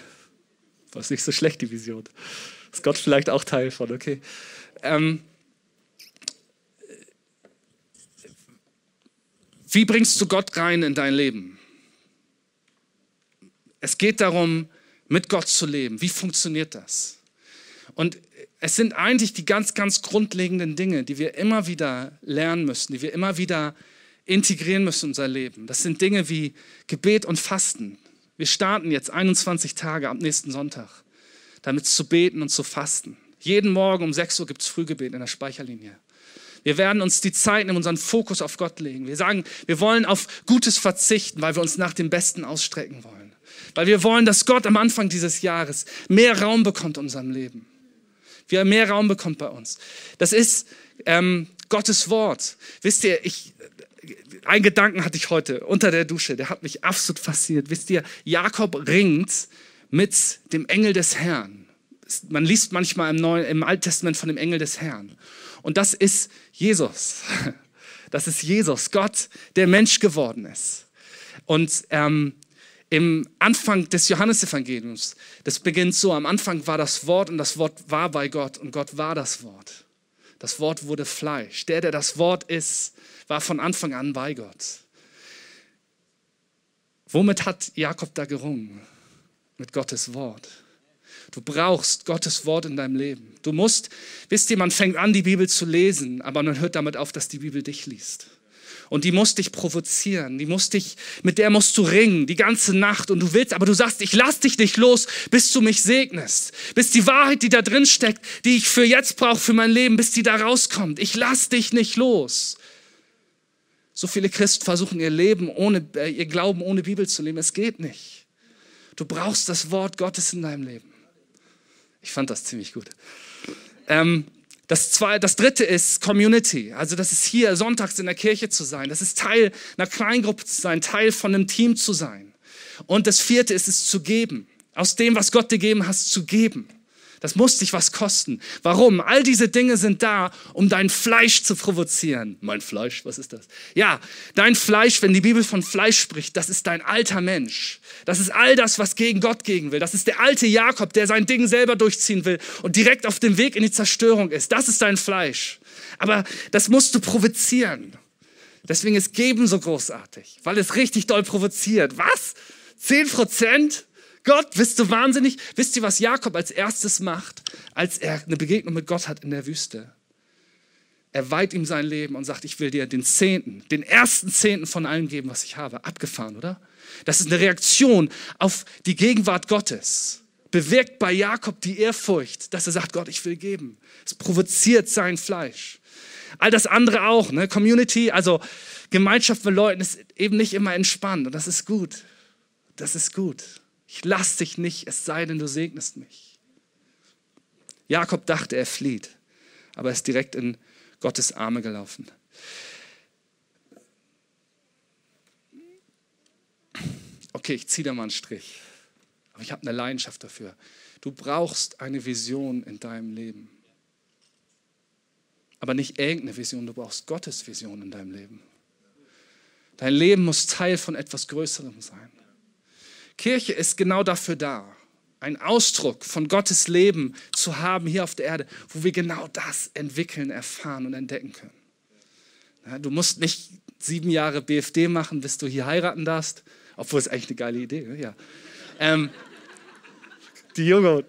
War nicht so schlecht, die Vision. Ist Gott vielleicht auch Teil von, okay. Ähm, wie bringst du Gott rein in dein Leben? Es geht darum, mit Gott zu leben. Wie funktioniert das? Und es sind eigentlich die ganz, ganz grundlegenden Dinge, die wir immer wieder lernen müssen, die wir immer wieder integrieren müssen in unser Leben. Das sind Dinge wie Gebet und Fasten. Wir starten jetzt 21 Tage am nächsten Sonntag, damit zu beten und zu fasten. Jeden Morgen um 6 Uhr gibt es Frühgebet in der Speicherlinie. Wir werden uns die Zeit in unseren Fokus auf Gott legen. Wir sagen, wir wollen auf Gutes verzichten, weil wir uns nach dem Besten ausstrecken wollen. Weil wir wollen, dass Gott am Anfang dieses Jahres mehr Raum bekommt in unserem Leben wie er mehr Raum bekommt bei uns. Das ist ähm, Gottes Wort. Wisst ihr, ich, einen Gedanken hatte ich heute unter der Dusche, der hat mich absolut fasziniert. Wisst ihr, Jakob ringt mit dem Engel des Herrn. Man liest manchmal im, Neuen, im Alten Testament von dem Engel des Herrn. Und das ist Jesus. Das ist Jesus, Gott, der Mensch geworden ist. Und ähm, im Anfang des Johannesevangeliums. Das beginnt so, am Anfang war das Wort und das Wort war bei Gott und Gott war das Wort. Das Wort wurde Fleisch. Der, der das Wort ist, war von Anfang an bei Gott. Womit hat Jakob da gerungen? Mit Gottes Wort. Du brauchst Gottes Wort in deinem Leben. Du musst, wisst ihr, man fängt an, die Bibel zu lesen, aber man hört damit auf, dass die Bibel dich liest. Und die muss dich provozieren, die muss dich, mit der musst du ringen, die ganze Nacht. Und du willst, aber du sagst, ich lass dich nicht los, bis du mich segnest. Bis die Wahrheit, die da drin steckt, die ich für jetzt brauche, für mein Leben, bis die da rauskommt. Ich lass dich nicht los. So viele Christen versuchen ihr Leben ohne, äh, ihr Glauben ohne Bibel zu leben. Es geht nicht. Du brauchst das Wort Gottes in deinem Leben. Ich fand das ziemlich gut. Ähm, das, zwei, das dritte ist Community. Also das ist hier sonntags in der Kirche zu sein. Das ist Teil einer Kleingruppe zu sein, Teil von einem Team zu sein. Und das vierte ist es zu geben. Aus dem, was Gott dir gegeben hast, zu geben. Das muss dich was kosten. Warum? All diese Dinge sind da, um dein Fleisch zu provozieren. Mein Fleisch, was ist das? Ja, dein Fleisch, wenn die Bibel von Fleisch spricht, das ist dein alter Mensch. Das ist all das, was gegen Gott gegen will. Das ist der alte Jakob, der sein Ding selber durchziehen will und direkt auf dem Weg in die Zerstörung ist. Das ist dein Fleisch. Aber das musst du provozieren. Deswegen ist Geben so großartig, weil es richtig doll provoziert. Was? Zehn Prozent? Gott, bist du wahnsinnig? Wisst ihr, was Jakob als erstes macht, als er eine Begegnung mit Gott hat in der Wüste? Er weiht ihm sein Leben und sagt, ich will dir den Zehnten, den ersten Zehnten von allem geben, was ich habe. Abgefahren, oder? Das ist eine Reaktion auf die Gegenwart Gottes. Bewirkt bei Jakob die Ehrfurcht, dass er sagt, Gott, ich will geben. Es provoziert sein Fleisch. All das andere auch, ne? Community, also Gemeinschaft mit Leuten ist eben nicht immer entspannt und das ist gut. Das ist gut. Ich lass dich nicht, es sei denn, du segnest mich. Jakob dachte, er flieht, aber er ist direkt in Gottes Arme gelaufen. Okay, ich ziehe da mal einen Strich, aber ich habe eine Leidenschaft dafür. Du brauchst eine Vision in deinem Leben. Aber nicht irgendeine Vision, du brauchst Gottes Vision in deinem Leben. Dein Leben muss Teil von etwas Größerem sein. Kirche ist genau dafür da, einen Ausdruck von Gottes Leben zu haben hier auf der Erde, wo wir genau das entwickeln, erfahren und entdecken können. Ja, du musst nicht sieben Jahre BFD machen, bis du hier heiraten darfst, obwohl es eigentlich eine geile Idee ist. Ne? Ja. Ähm, die Junge,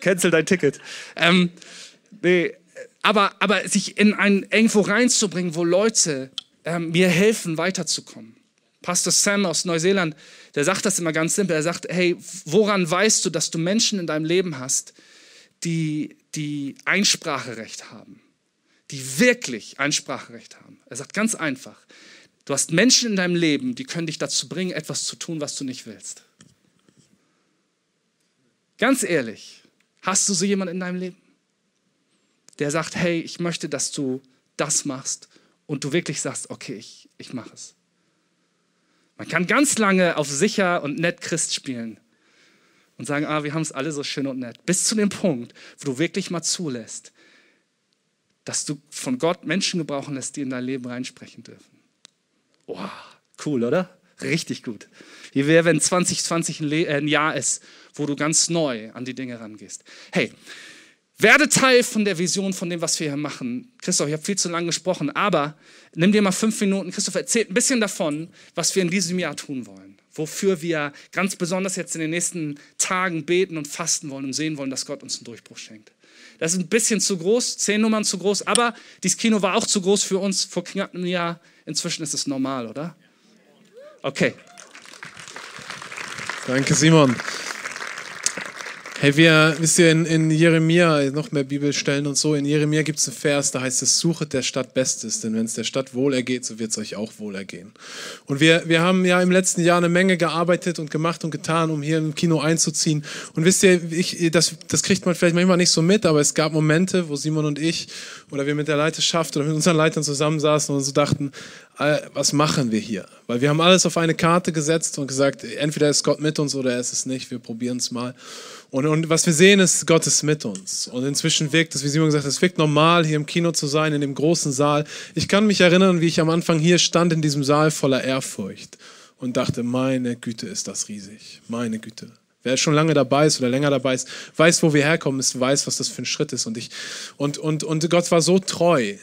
cancel dein Ticket. Ähm, nee, aber, aber sich in ein irgendwo reinzubringen, wo Leute ähm, mir helfen, weiterzukommen. Pastor Sam aus Neuseeland, der sagt das immer ganz simpel. Er sagt, hey, woran weißt du, dass du Menschen in deinem Leben hast, die, die Einspracherecht haben? Die wirklich Einspracherecht haben. Er sagt ganz einfach, du hast Menschen in deinem Leben, die können dich dazu bringen, etwas zu tun, was du nicht willst. Ganz ehrlich, hast du so jemanden in deinem Leben? Der sagt, hey, ich möchte, dass du das machst und du wirklich sagst, okay, ich, ich mache es. Man kann ganz lange auf sicher und nett Christ spielen und sagen, ah, wir haben es alle so schön und nett. Bis zu dem Punkt, wo du wirklich mal zulässt, dass du von Gott Menschen gebrauchen lässt, die in dein Leben reinsprechen dürfen. Oh, cool, oder? Richtig gut. Wie wäre, wenn 2020 ein, äh, ein Jahr ist, wo du ganz neu an die Dinge rangehst. Hey, werde Teil von der Vision, von dem, was wir hier machen. Christoph, ich habe viel zu lange gesprochen, aber nimm dir mal fünf Minuten. Christoph erzählt ein bisschen davon, was wir in diesem Jahr tun wollen. Wofür wir ganz besonders jetzt in den nächsten Tagen beten und fasten wollen und sehen wollen, dass Gott uns einen Durchbruch schenkt. Das ist ein bisschen zu groß, zehn Nummern zu groß, aber dieses Kino war auch zu groß für uns vor knapp einem Jahr. Inzwischen ist es normal, oder? Okay. Danke, Simon. Hey, wir, wisst ihr, in, in Jeremia, noch mehr Bibelstellen und so, in Jeremia gibt es einen Vers, da heißt es, suchet der Stadt Bestes, denn wenn es der Stadt wohl ergeht, so wird es euch auch wohl ergehen. Und wir, wir haben ja im letzten Jahr eine Menge gearbeitet und gemacht und getan, um hier im Kino einzuziehen. Und wisst ihr, ich, das, das kriegt man vielleicht manchmal nicht so mit, aber es gab Momente, wo Simon und ich oder wir mit der Leiterschaft oder mit unseren Leitern zusammensaßen und so dachten, was machen wir hier? Weil wir haben alles auf eine Karte gesetzt und gesagt, entweder ist Gott mit uns oder er ist es nicht, wir probieren es mal. Und, und was wir sehen, ist, Gott ist mit uns. Und inzwischen wirkt es, wie Simon gesagt hat, es wirkt normal, hier im Kino zu sein, in dem großen Saal. Ich kann mich erinnern, wie ich am Anfang hier stand in diesem Saal voller Ehrfurcht und dachte, meine Güte, ist das riesig. Meine Güte. Wer schon lange dabei ist oder länger dabei ist, weiß, wo wir herkommen, ist, weiß, was das für ein Schritt ist. Und, ich, und, und, und Gott war so treu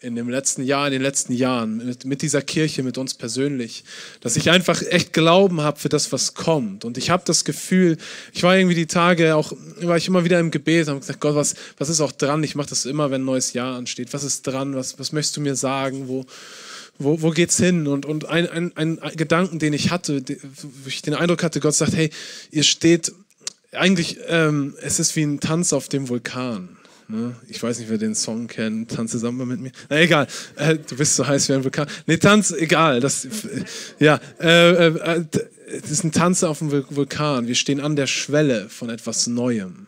in dem letzten Jahr, in den letzten Jahren, mit, mit dieser Kirche, mit uns persönlich, dass ich einfach echt Glauben habe für das, was kommt. Und ich habe das Gefühl, ich war irgendwie die Tage auch, war ich immer wieder im Gebet, habe gesagt, Gott, was, was ist auch dran? Ich mache das immer, wenn ein neues Jahr ansteht. Was ist dran? Was, was möchtest du mir sagen? Wo, wo, wo geht's hin? Und, und ein, ein, ein Gedanken, den ich hatte, wo ich den Eindruck hatte, Gott sagt, hey, ihr steht eigentlich, ähm, es ist wie ein Tanz auf dem Vulkan. Ne? Ich weiß nicht, wer den Song kennt. Tanz zusammen mit mir. Na egal. Äh, du bist so heiß wie ein Vulkan. Nee, Tanz, egal. Das, ja, äh, äh, das ist ein Tanz auf dem Vulkan. Wir stehen an der Schwelle von etwas Neuem.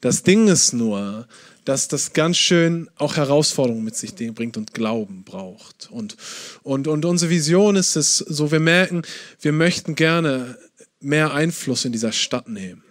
Das Ding ist nur, dass das ganz schön auch Herausforderungen mit sich bringt und Glauben braucht. Und, und, und unsere Vision ist es so, wir merken, wir möchten gerne mehr Einfluss in dieser Stadt nehmen.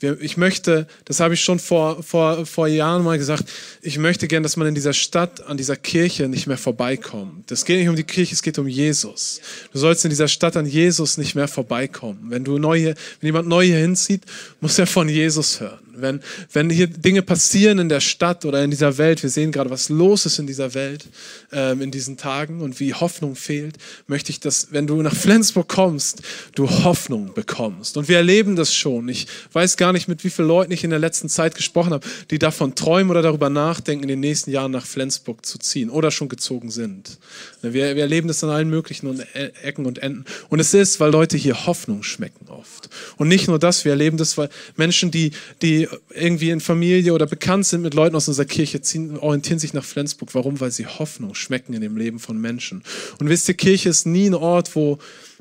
Ich möchte, das habe ich schon vor, vor, vor Jahren mal gesagt, ich möchte gern, dass man in dieser Stadt, an dieser Kirche nicht mehr vorbeikommt. Es geht nicht um die Kirche, es geht um Jesus. Du sollst in dieser Stadt an Jesus nicht mehr vorbeikommen. Wenn du neu hier, wenn jemand neu hier hinzieht, muss er von Jesus hören. Wenn, wenn hier Dinge passieren in der Stadt oder in dieser Welt, wir sehen gerade, was los ist in dieser Welt ähm, in diesen Tagen und wie Hoffnung fehlt, möchte ich, dass, wenn du nach Flensburg kommst, du Hoffnung bekommst. Und wir erleben das schon. Ich weiß gar nicht, mit wie vielen Leuten ich in der letzten Zeit gesprochen habe, die davon träumen oder darüber nachdenken, in den nächsten Jahren nach Flensburg zu ziehen oder schon gezogen sind. Wir, wir erleben das an allen möglichen e-, Ecken und Enden. Und es ist, weil Leute hier Hoffnung schmecken oft. Und nicht nur das, wir erleben das, weil Menschen, die, die irgendwie in Familie oder bekannt sind mit Leuten aus unserer Kirche, ziehen, orientieren sich nach Flensburg. Warum? Weil sie Hoffnung schmecken in dem Leben von Menschen. Und wisst ihr, Kirche ist nie ein Ort, wo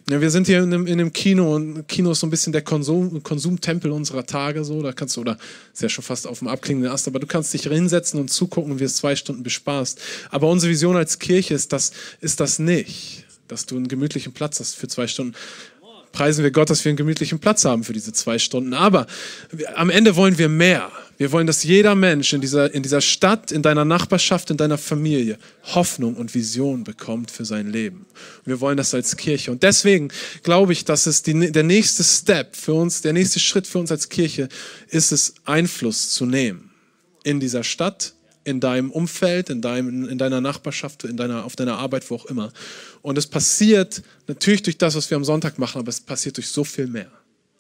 ja, wir sind hier in einem, in einem, Kino und Kino ist so ein bisschen der Konsum, Konsumtempel unserer Tage. So, da kannst du, oder ist ja schon fast auf dem abklingenden Ast, aber du kannst dich hinsetzen und zugucken und wirst zwei Stunden bespaßt. Aber unsere Vision als Kirche ist das, ist das nicht, dass du einen gemütlichen Platz hast für zwei Stunden preisen wir Gott, dass wir einen gemütlichen Platz haben für diese zwei Stunden. Aber am Ende wollen wir mehr. Wir wollen, dass jeder Mensch in dieser, in dieser Stadt, in deiner Nachbarschaft, in deiner Familie Hoffnung und Vision bekommt für sein Leben. Wir wollen das als Kirche. Und deswegen glaube ich, dass es die, der nächste Step für uns, der nächste Schritt für uns als Kirche ist es, Einfluss zu nehmen in dieser Stadt, in deinem Umfeld, in, deinem, in deiner Nachbarschaft, in deiner, auf deiner Arbeit, wo auch immer. Und es passiert natürlich durch das, was wir am Sonntag machen, aber es passiert durch so viel mehr.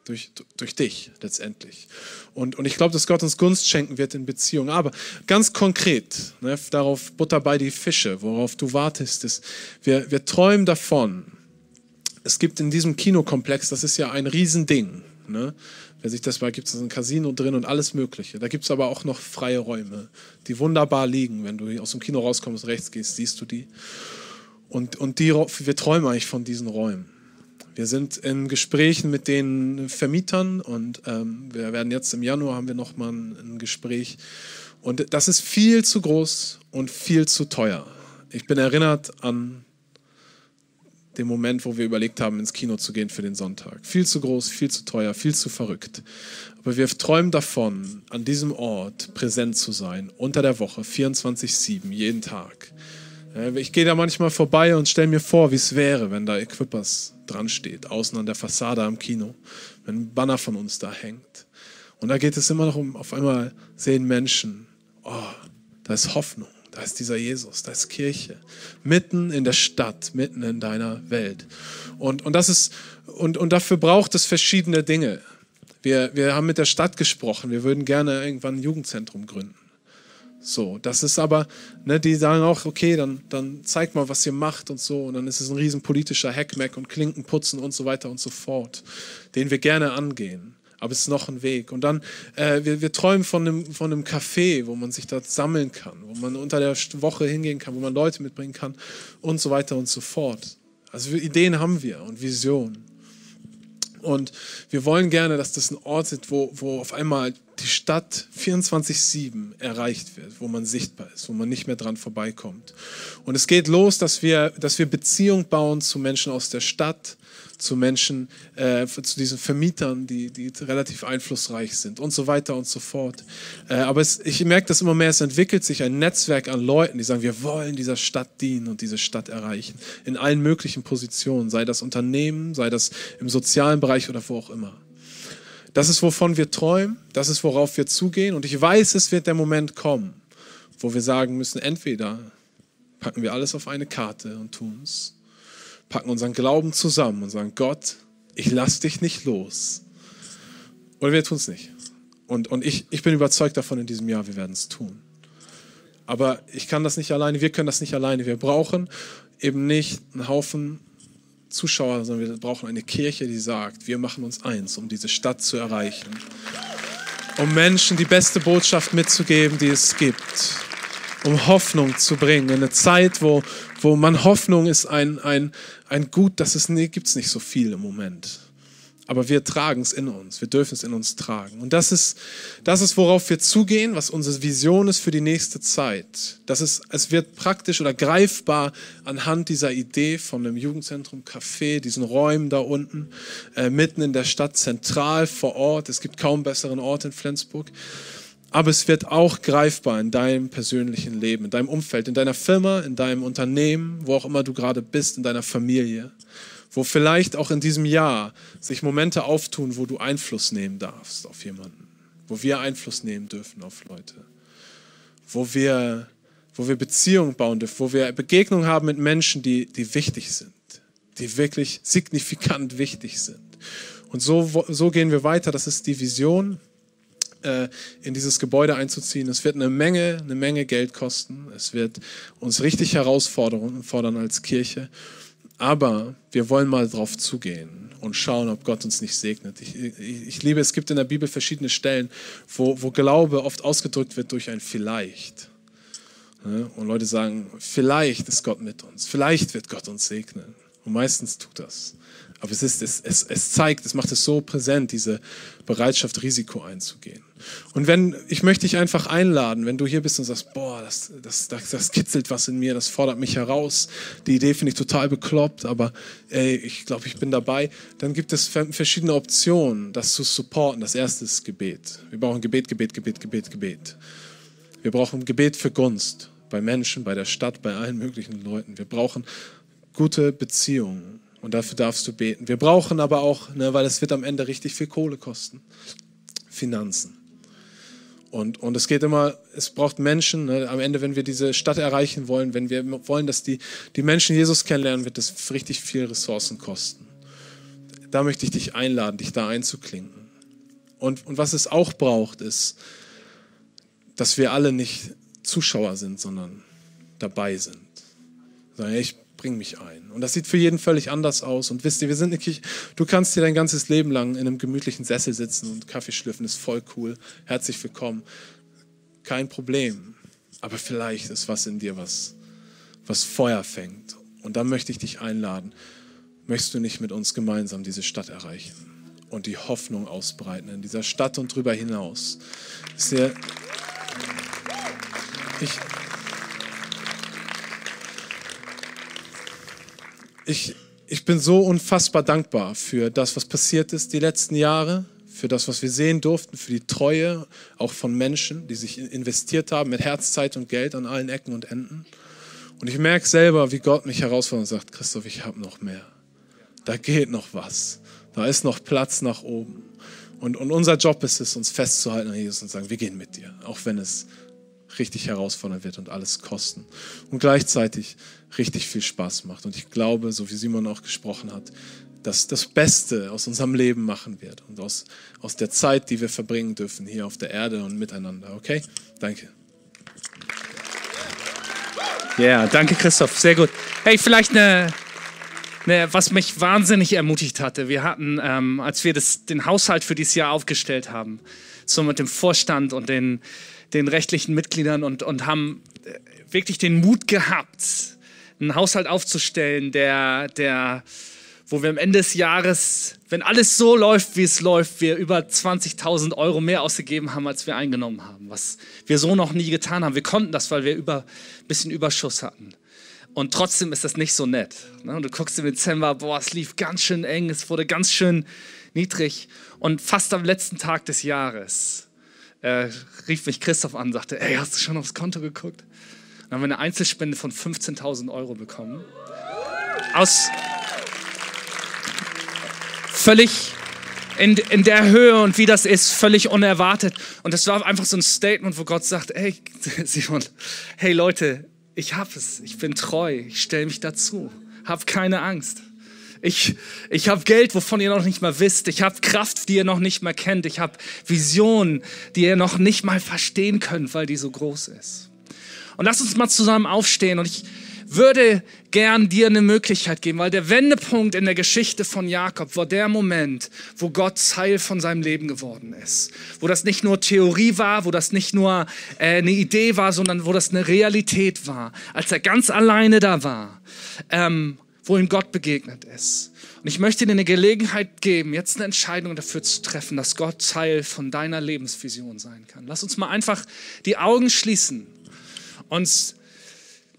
Durch, durch dich letztendlich. Und, und ich glaube, dass Gott uns Gunst schenken wird in Beziehungen. Aber ganz konkret, ne, darauf Butter bei die Fische, worauf du wartest, ist, wir, wir träumen davon. Es gibt in diesem Kinokomplex, das ist ja ein Riesending. Ne? Wer sich das mal gibt, ist ein Casino drin und alles Mögliche. Da gibt es aber auch noch freie Räume, die wunderbar liegen. Wenn du aus dem Kino rauskommst, rechts gehst, siehst du die. Und, und die, wir träumen eigentlich von diesen Räumen. Wir sind in Gesprächen mit den Vermietern und ähm, wir werden jetzt im Januar haben wir noch mal ein, ein Gespräch. Und das ist viel zu groß und viel zu teuer. Ich bin erinnert an den Moment, wo wir überlegt haben, ins Kino zu gehen für den Sonntag. Viel zu groß, viel zu teuer, viel zu verrückt. Aber wir träumen davon, an diesem Ort präsent zu sein, unter der Woche, 24-7, jeden Tag. Ich gehe da manchmal vorbei und stelle mir vor, wie es wäre, wenn da Equippers dran steht, außen an der Fassade am Kino, wenn ein Banner von uns da hängt. Und da geht es immer noch um, auf einmal sehen Menschen, oh, da ist Hoffnung. Da ist dieser Jesus, da ist Kirche. Mitten in der Stadt, mitten in deiner Welt. Und, und, das ist, und, und dafür braucht es verschiedene Dinge. Wir, wir haben mit der Stadt gesprochen, wir würden gerne irgendwann ein Jugendzentrum gründen. So, das ist aber, ne, die sagen auch, okay, dann, dann zeigt mal, was ihr macht und so. Und dann ist es ein riesen politischer Hackmack und Klinkenputzen und so weiter und so fort, den wir gerne angehen aber es ist noch ein Weg. Und dann, äh, wir, wir träumen von einem, von einem Café, wo man sich dort sammeln kann, wo man unter der Woche hingehen kann, wo man Leute mitbringen kann und so weiter und so fort. Also Ideen haben wir und Visionen. Und wir wollen gerne, dass das ein Ort ist, wo, wo auf einmal die Stadt 24-7 erreicht wird, wo man sichtbar ist, wo man nicht mehr dran vorbeikommt. Und es geht los, dass wir, dass wir Beziehung bauen zu Menschen aus der Stadt, zu Menschen, äh, zu diesen Vermietern, die, die relativ einflussreich sind und so weiter und so fort. Äh, aber es, ich merke das immer mehr, es entwickelt sich ein Netzwerk an Leuten, die sagen, wir wollen dieser Stadt dienen und diese Stadt erreichen. In allen möglichen Positionen, sei das Unternehmen, sei das im sozialen Bereich oder wo auch immer. Das ist, wovon wir träumen, das ist, worauf wir zugehen. Und ich weiß, es wird der Moment kommen, wo wir sagen müssen, entweder packen wir alles auf eine Karte und tun es packen unseren Glauben zusammen und sagen, Gott, ich lass dich nicht los. Oder wir tun es nicht. Und, und ich, ich bin überzeugt davon in diesem Jahr, wir werden es tun. Aber ich kann das nicht alleine, wir können das nicht alleine. Wir brauchen eben nicht einen Haufen Zuschauer, sondern wir brauchen eine Kirche, die sagt, wir machen uns eins, um diese Stadt zu erreichen. Um Menschen die beste Botschaft mitzugeben, die es gibt. Um Hoffnung zu bringen. In eine Zeit, wo, wo man Hoffnung ist ein, ein, ein Gut, das es nee, gibt es nicht so viel im Moment. aber wir tragen es in uns. Wir dürfen es in uns tragen. Und das ist, das ist, worauf wir zugehen, was unsere Vision ist für die nächste Zeit. Das ist, es wird praktisch oder greifbar anhand dieser Idee von einem Jugendzentrum, Café, diesen Räumen da unten, äh, mitten in der Stadt, zentral vor Ort. Es gibt kaum besseren Ort in Flensburg. Aber es wird auch greifbar in deinem persönlichen Leben, in deinem Umfeld, in deiner Firma, in deinem Unternehmen, wo auch immer du gerade bist, in deiner Familie wo vielleicht auch in diesem Jahr sich Momente auftun, wo du Einfluss nehmen darfst auf jemanden, wo wir Einfluss nehmen dürfen auf Leute, wo wir, wo wir Beziehungen bauen dürfen, wo wir Begegnungen haben mit Menschen, die, die wichtig sind, die wirklich signifikant wichtig sind. Und so, so gehen wir weiter. Das ist die Vision, äh, in dieses Gebäude einzuziehen. Es wird eine Menge, eine Menge Geld kosten. Es wird uns richtig herausfordern als Kirche. Aber wir wollen mal drauf zugehen und schauen, ob Gott uns nicht segnet. Ich, ich, ich liebe, es gibt in der Bibel verschiedene Stellen, wo, wo Glaube oft ausgedrückt wird durch ein Vielleicht. Und Leute sagen, vielleicht ist Gott mit uns, vielleicht wird Gott uns segnen. Und meistens tut das. Aber es, ist, es, es, es zeigt, es macht es so präsent, diese Bereitschaft, Risiko einzugehen. Und wenn, ich möchte dich einfach einladen, wenn du hier bist und sagst, boah, das, das, das, das kitzelt was in mir, das fordert mich heraus, die Idee finde ich total bekloppt, aber ey, ich glaube, ich bin dabei, dann gibt es verschiedene Optionen, das zu supporten. Das erste ist Gebet. Wir brauchen Gebet, Gebet, Gebet, Gebet, Gebet. Wir brauchen Gebet für Gunst bei Menschen, bei der Stadt, bei allen möglichen Leuten. Wir brauchen gute Beziehungen. Und dafür darfst du beten. Wir brauchen aber auch, ne, weil es wird am Ende richtig viel Kohle kosten, Finanzen. Und, und es geht immer, es braucht Menschen. Ne, am Ende, wenn wir diese Stadt erreichen wollen, wenn wir wollen, dass die, die Menschen Jesus kennenlernen, wird das richtig viel Ressourcen kosten. Da möchte ich dich einladen, dich da einzuklinken. Und, und was es auch braucht, ist, dass wir alle nicht Zuschauer sind, sondern dabei sind. Ich bring mich ein. Und das sieht für jeden völlig anders aus. Und wisst ihr, wir sind eine Kirche, du kannst hier dein ganzes Leben lang in einem gemütlichen Sessel sitzen und Kaffee schlürfen, ist voll cool. Herzlich willkommen. Kein Problem. Aber vielleicht ist was in dir, was, was Feuer fängt. Und da möchte ich dich einladen. Möchtest du nicht mit uns gemeinsam diese Stadt erreichen und die Hoffnung ausbreiten in dieser Stadt und darüber hinaus? Sehr, ich, ich, ich bin so unfassbar dankbar für das, was passiert ist die letzten Jahre, für das, was wir sehen durften, für die Treue auch von Menschen, die sich investiert haben mit Herz, Zeit und Geld an allen Ecken und Enden. Und ich merke selber, wie Gott mich herausfordert und sagt, Christoph, ich habe noch mehr. Da geht noch was. Da ist noch Platz nach oben. Und, und unser Job ist es, uns festzuhalten an Jesus und sagen, wir gehen mit dir, auch wenn es richtig herausfordernd wird und alles kosten. Und gleichzeitig richtig viel Spaß macht. Und ich glaube, so wie Simon auch gesprochen hat, dass das Beste aus unserem Leben machen wird und aus, aus der Zeit, die wir verbringen dürfen hier auf der Erde und miteinander. Okay? Danke. Ja, yeah, danke Christoph, sehr gut. Hey, vielleicht eine, eine, was mich wahnsinnig ermutigt hatte. Wir hatten, ähm, als wir das, den Haushalt für dieses Jahr aufgestellt haben, so mit dem Vorstand und den, den rechtlichen Mitgliedern und, und haben äh, wirklich den Mut gehabt, einen Haushalt aufzustellen, der, der, wo wir am Ende des Jahres, wenn alles so läuft, wie es läuft, wir über 20.000 Euro mehr ausgegeben haben, als wir eingenommen haben, was wir so noch nie getan haben. Wir konnten das, weil wir über, ein bisschen Überschuss hatten. Und trotzdem ist das nicht so nett. Ne? Und du guckst im Dezember, boah, es lief ganz schön eng, es wurde ganz schön niedrig. Und fast am letzten Tag des Jahres äh, rief mich Christoph an und sagte, ey, hast du schon aufs Konto geguckt? Dann haben wir eine Einzelspende von 15.000 Euro bekommen. Aus völlig in, in der Höhe und wie das ist, völlig unerwartet. Und das war einfach so ein Statement, wo Gott sagt, hey Simon, hey Leute, ich hab es, ich bin treu, ich stelle mich dazu, hab keine Angst. Ich, ich habe Geld, wovon ihr noch nicht mal wisst. Ich habe Kraft, die ihr noch nicht mal kennt. Ich habe Visionen, die ihr noch nicht mal verstehen könnt, weil die so groß ist. Und lass uns mal zusammen aufstehen und ich würde gern dir eine Möglichkeit geben, weil der Wendepunkt in der Geschichte von Jakob war der Moment, wo Gott Teil von seinem Leben geworden ist. Wo das nicht nur Theorie war, wo das nicht nur äh, eine Idee war, sondern wo das eine Realität war. Als er ganz alleine da war, ähm, wo ihm Gott begegnet ist. Und ich möchte dir eine Gelegenheit geben, jetzt eine Entscheidung dafür zu treffen, dass Gott Teil von deiner Lebensvision sein kann. Lass uns mal einfach die Augen schließen und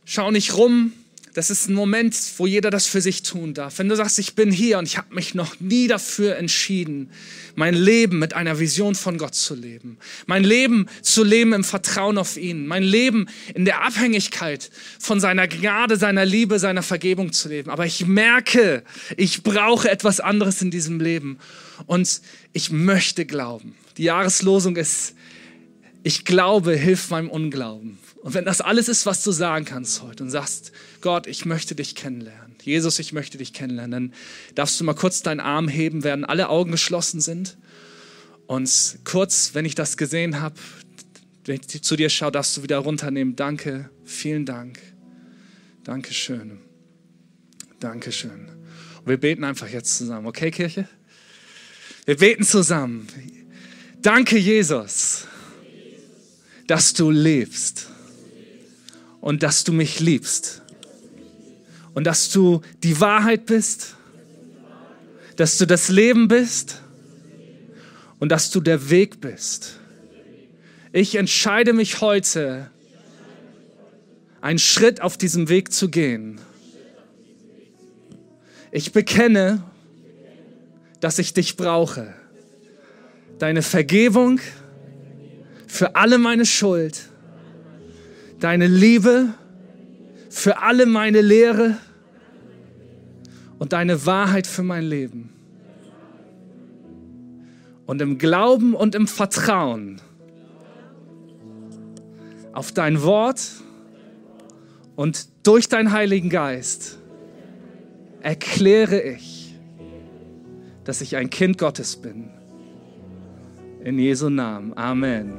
schau nicht rum, das ist ein Moment, wo jeder das für sich tun darf. Wenn du sagst, ich bin hier und ich habe mich noch nie dafür entschieden, mein Leben mit einer Vision von Gott zu leben, mein Leben zu leben im Vertrauen auf ihn, mein Leben in der Abhängigkeit von seiner Gnade, seiner Liebe, seiner Vergebung zu leben. Aber ich merke, ich brauche etwas anderes in diesem Leben und ich möchte glauben. Die Jahreslosung ist, ich glaube, hilf meinem Unglauben. Und wenn das alles ist, was du sagen kannst heute und sagst, Gott, ich möchte dich kennenlernen. Jesus, ich möchte dich kennenlernen. Dann darfst du mal kurz deinen Arm heben, während alle Augen geschlossen sind. Und kurz, wenn ich das gesehen habe, wenn ich zu dir schaue, darfst du wieder runternehmen. Danke, vielen Dank. Dankeschön. Dankeschön. Und wir beten einfach jetzt zusammen. Okay, Kirche? Wir beten zusammen. Danke, Jesus, dass du lebst und dass du mich liebst und dass du die Wahrheit bist, dass du das Leben bist und dass du der Weg bist. Ich entscheide mich heute, einen Schritt auf diesem Weg zu gehen. Ich bekenne, dass ich dich brauche. Deine Vergebung für alle meine Schuld deine Liebe für alle meine Lehre und deine Wahrheit für mein Leben. Und im Glauben und im Vertrauen auf dein Wort und durch deinen Heiligen Geist erkläre ich, dass ich ein Kind Gottes bin. In Jesu Namen. Amen.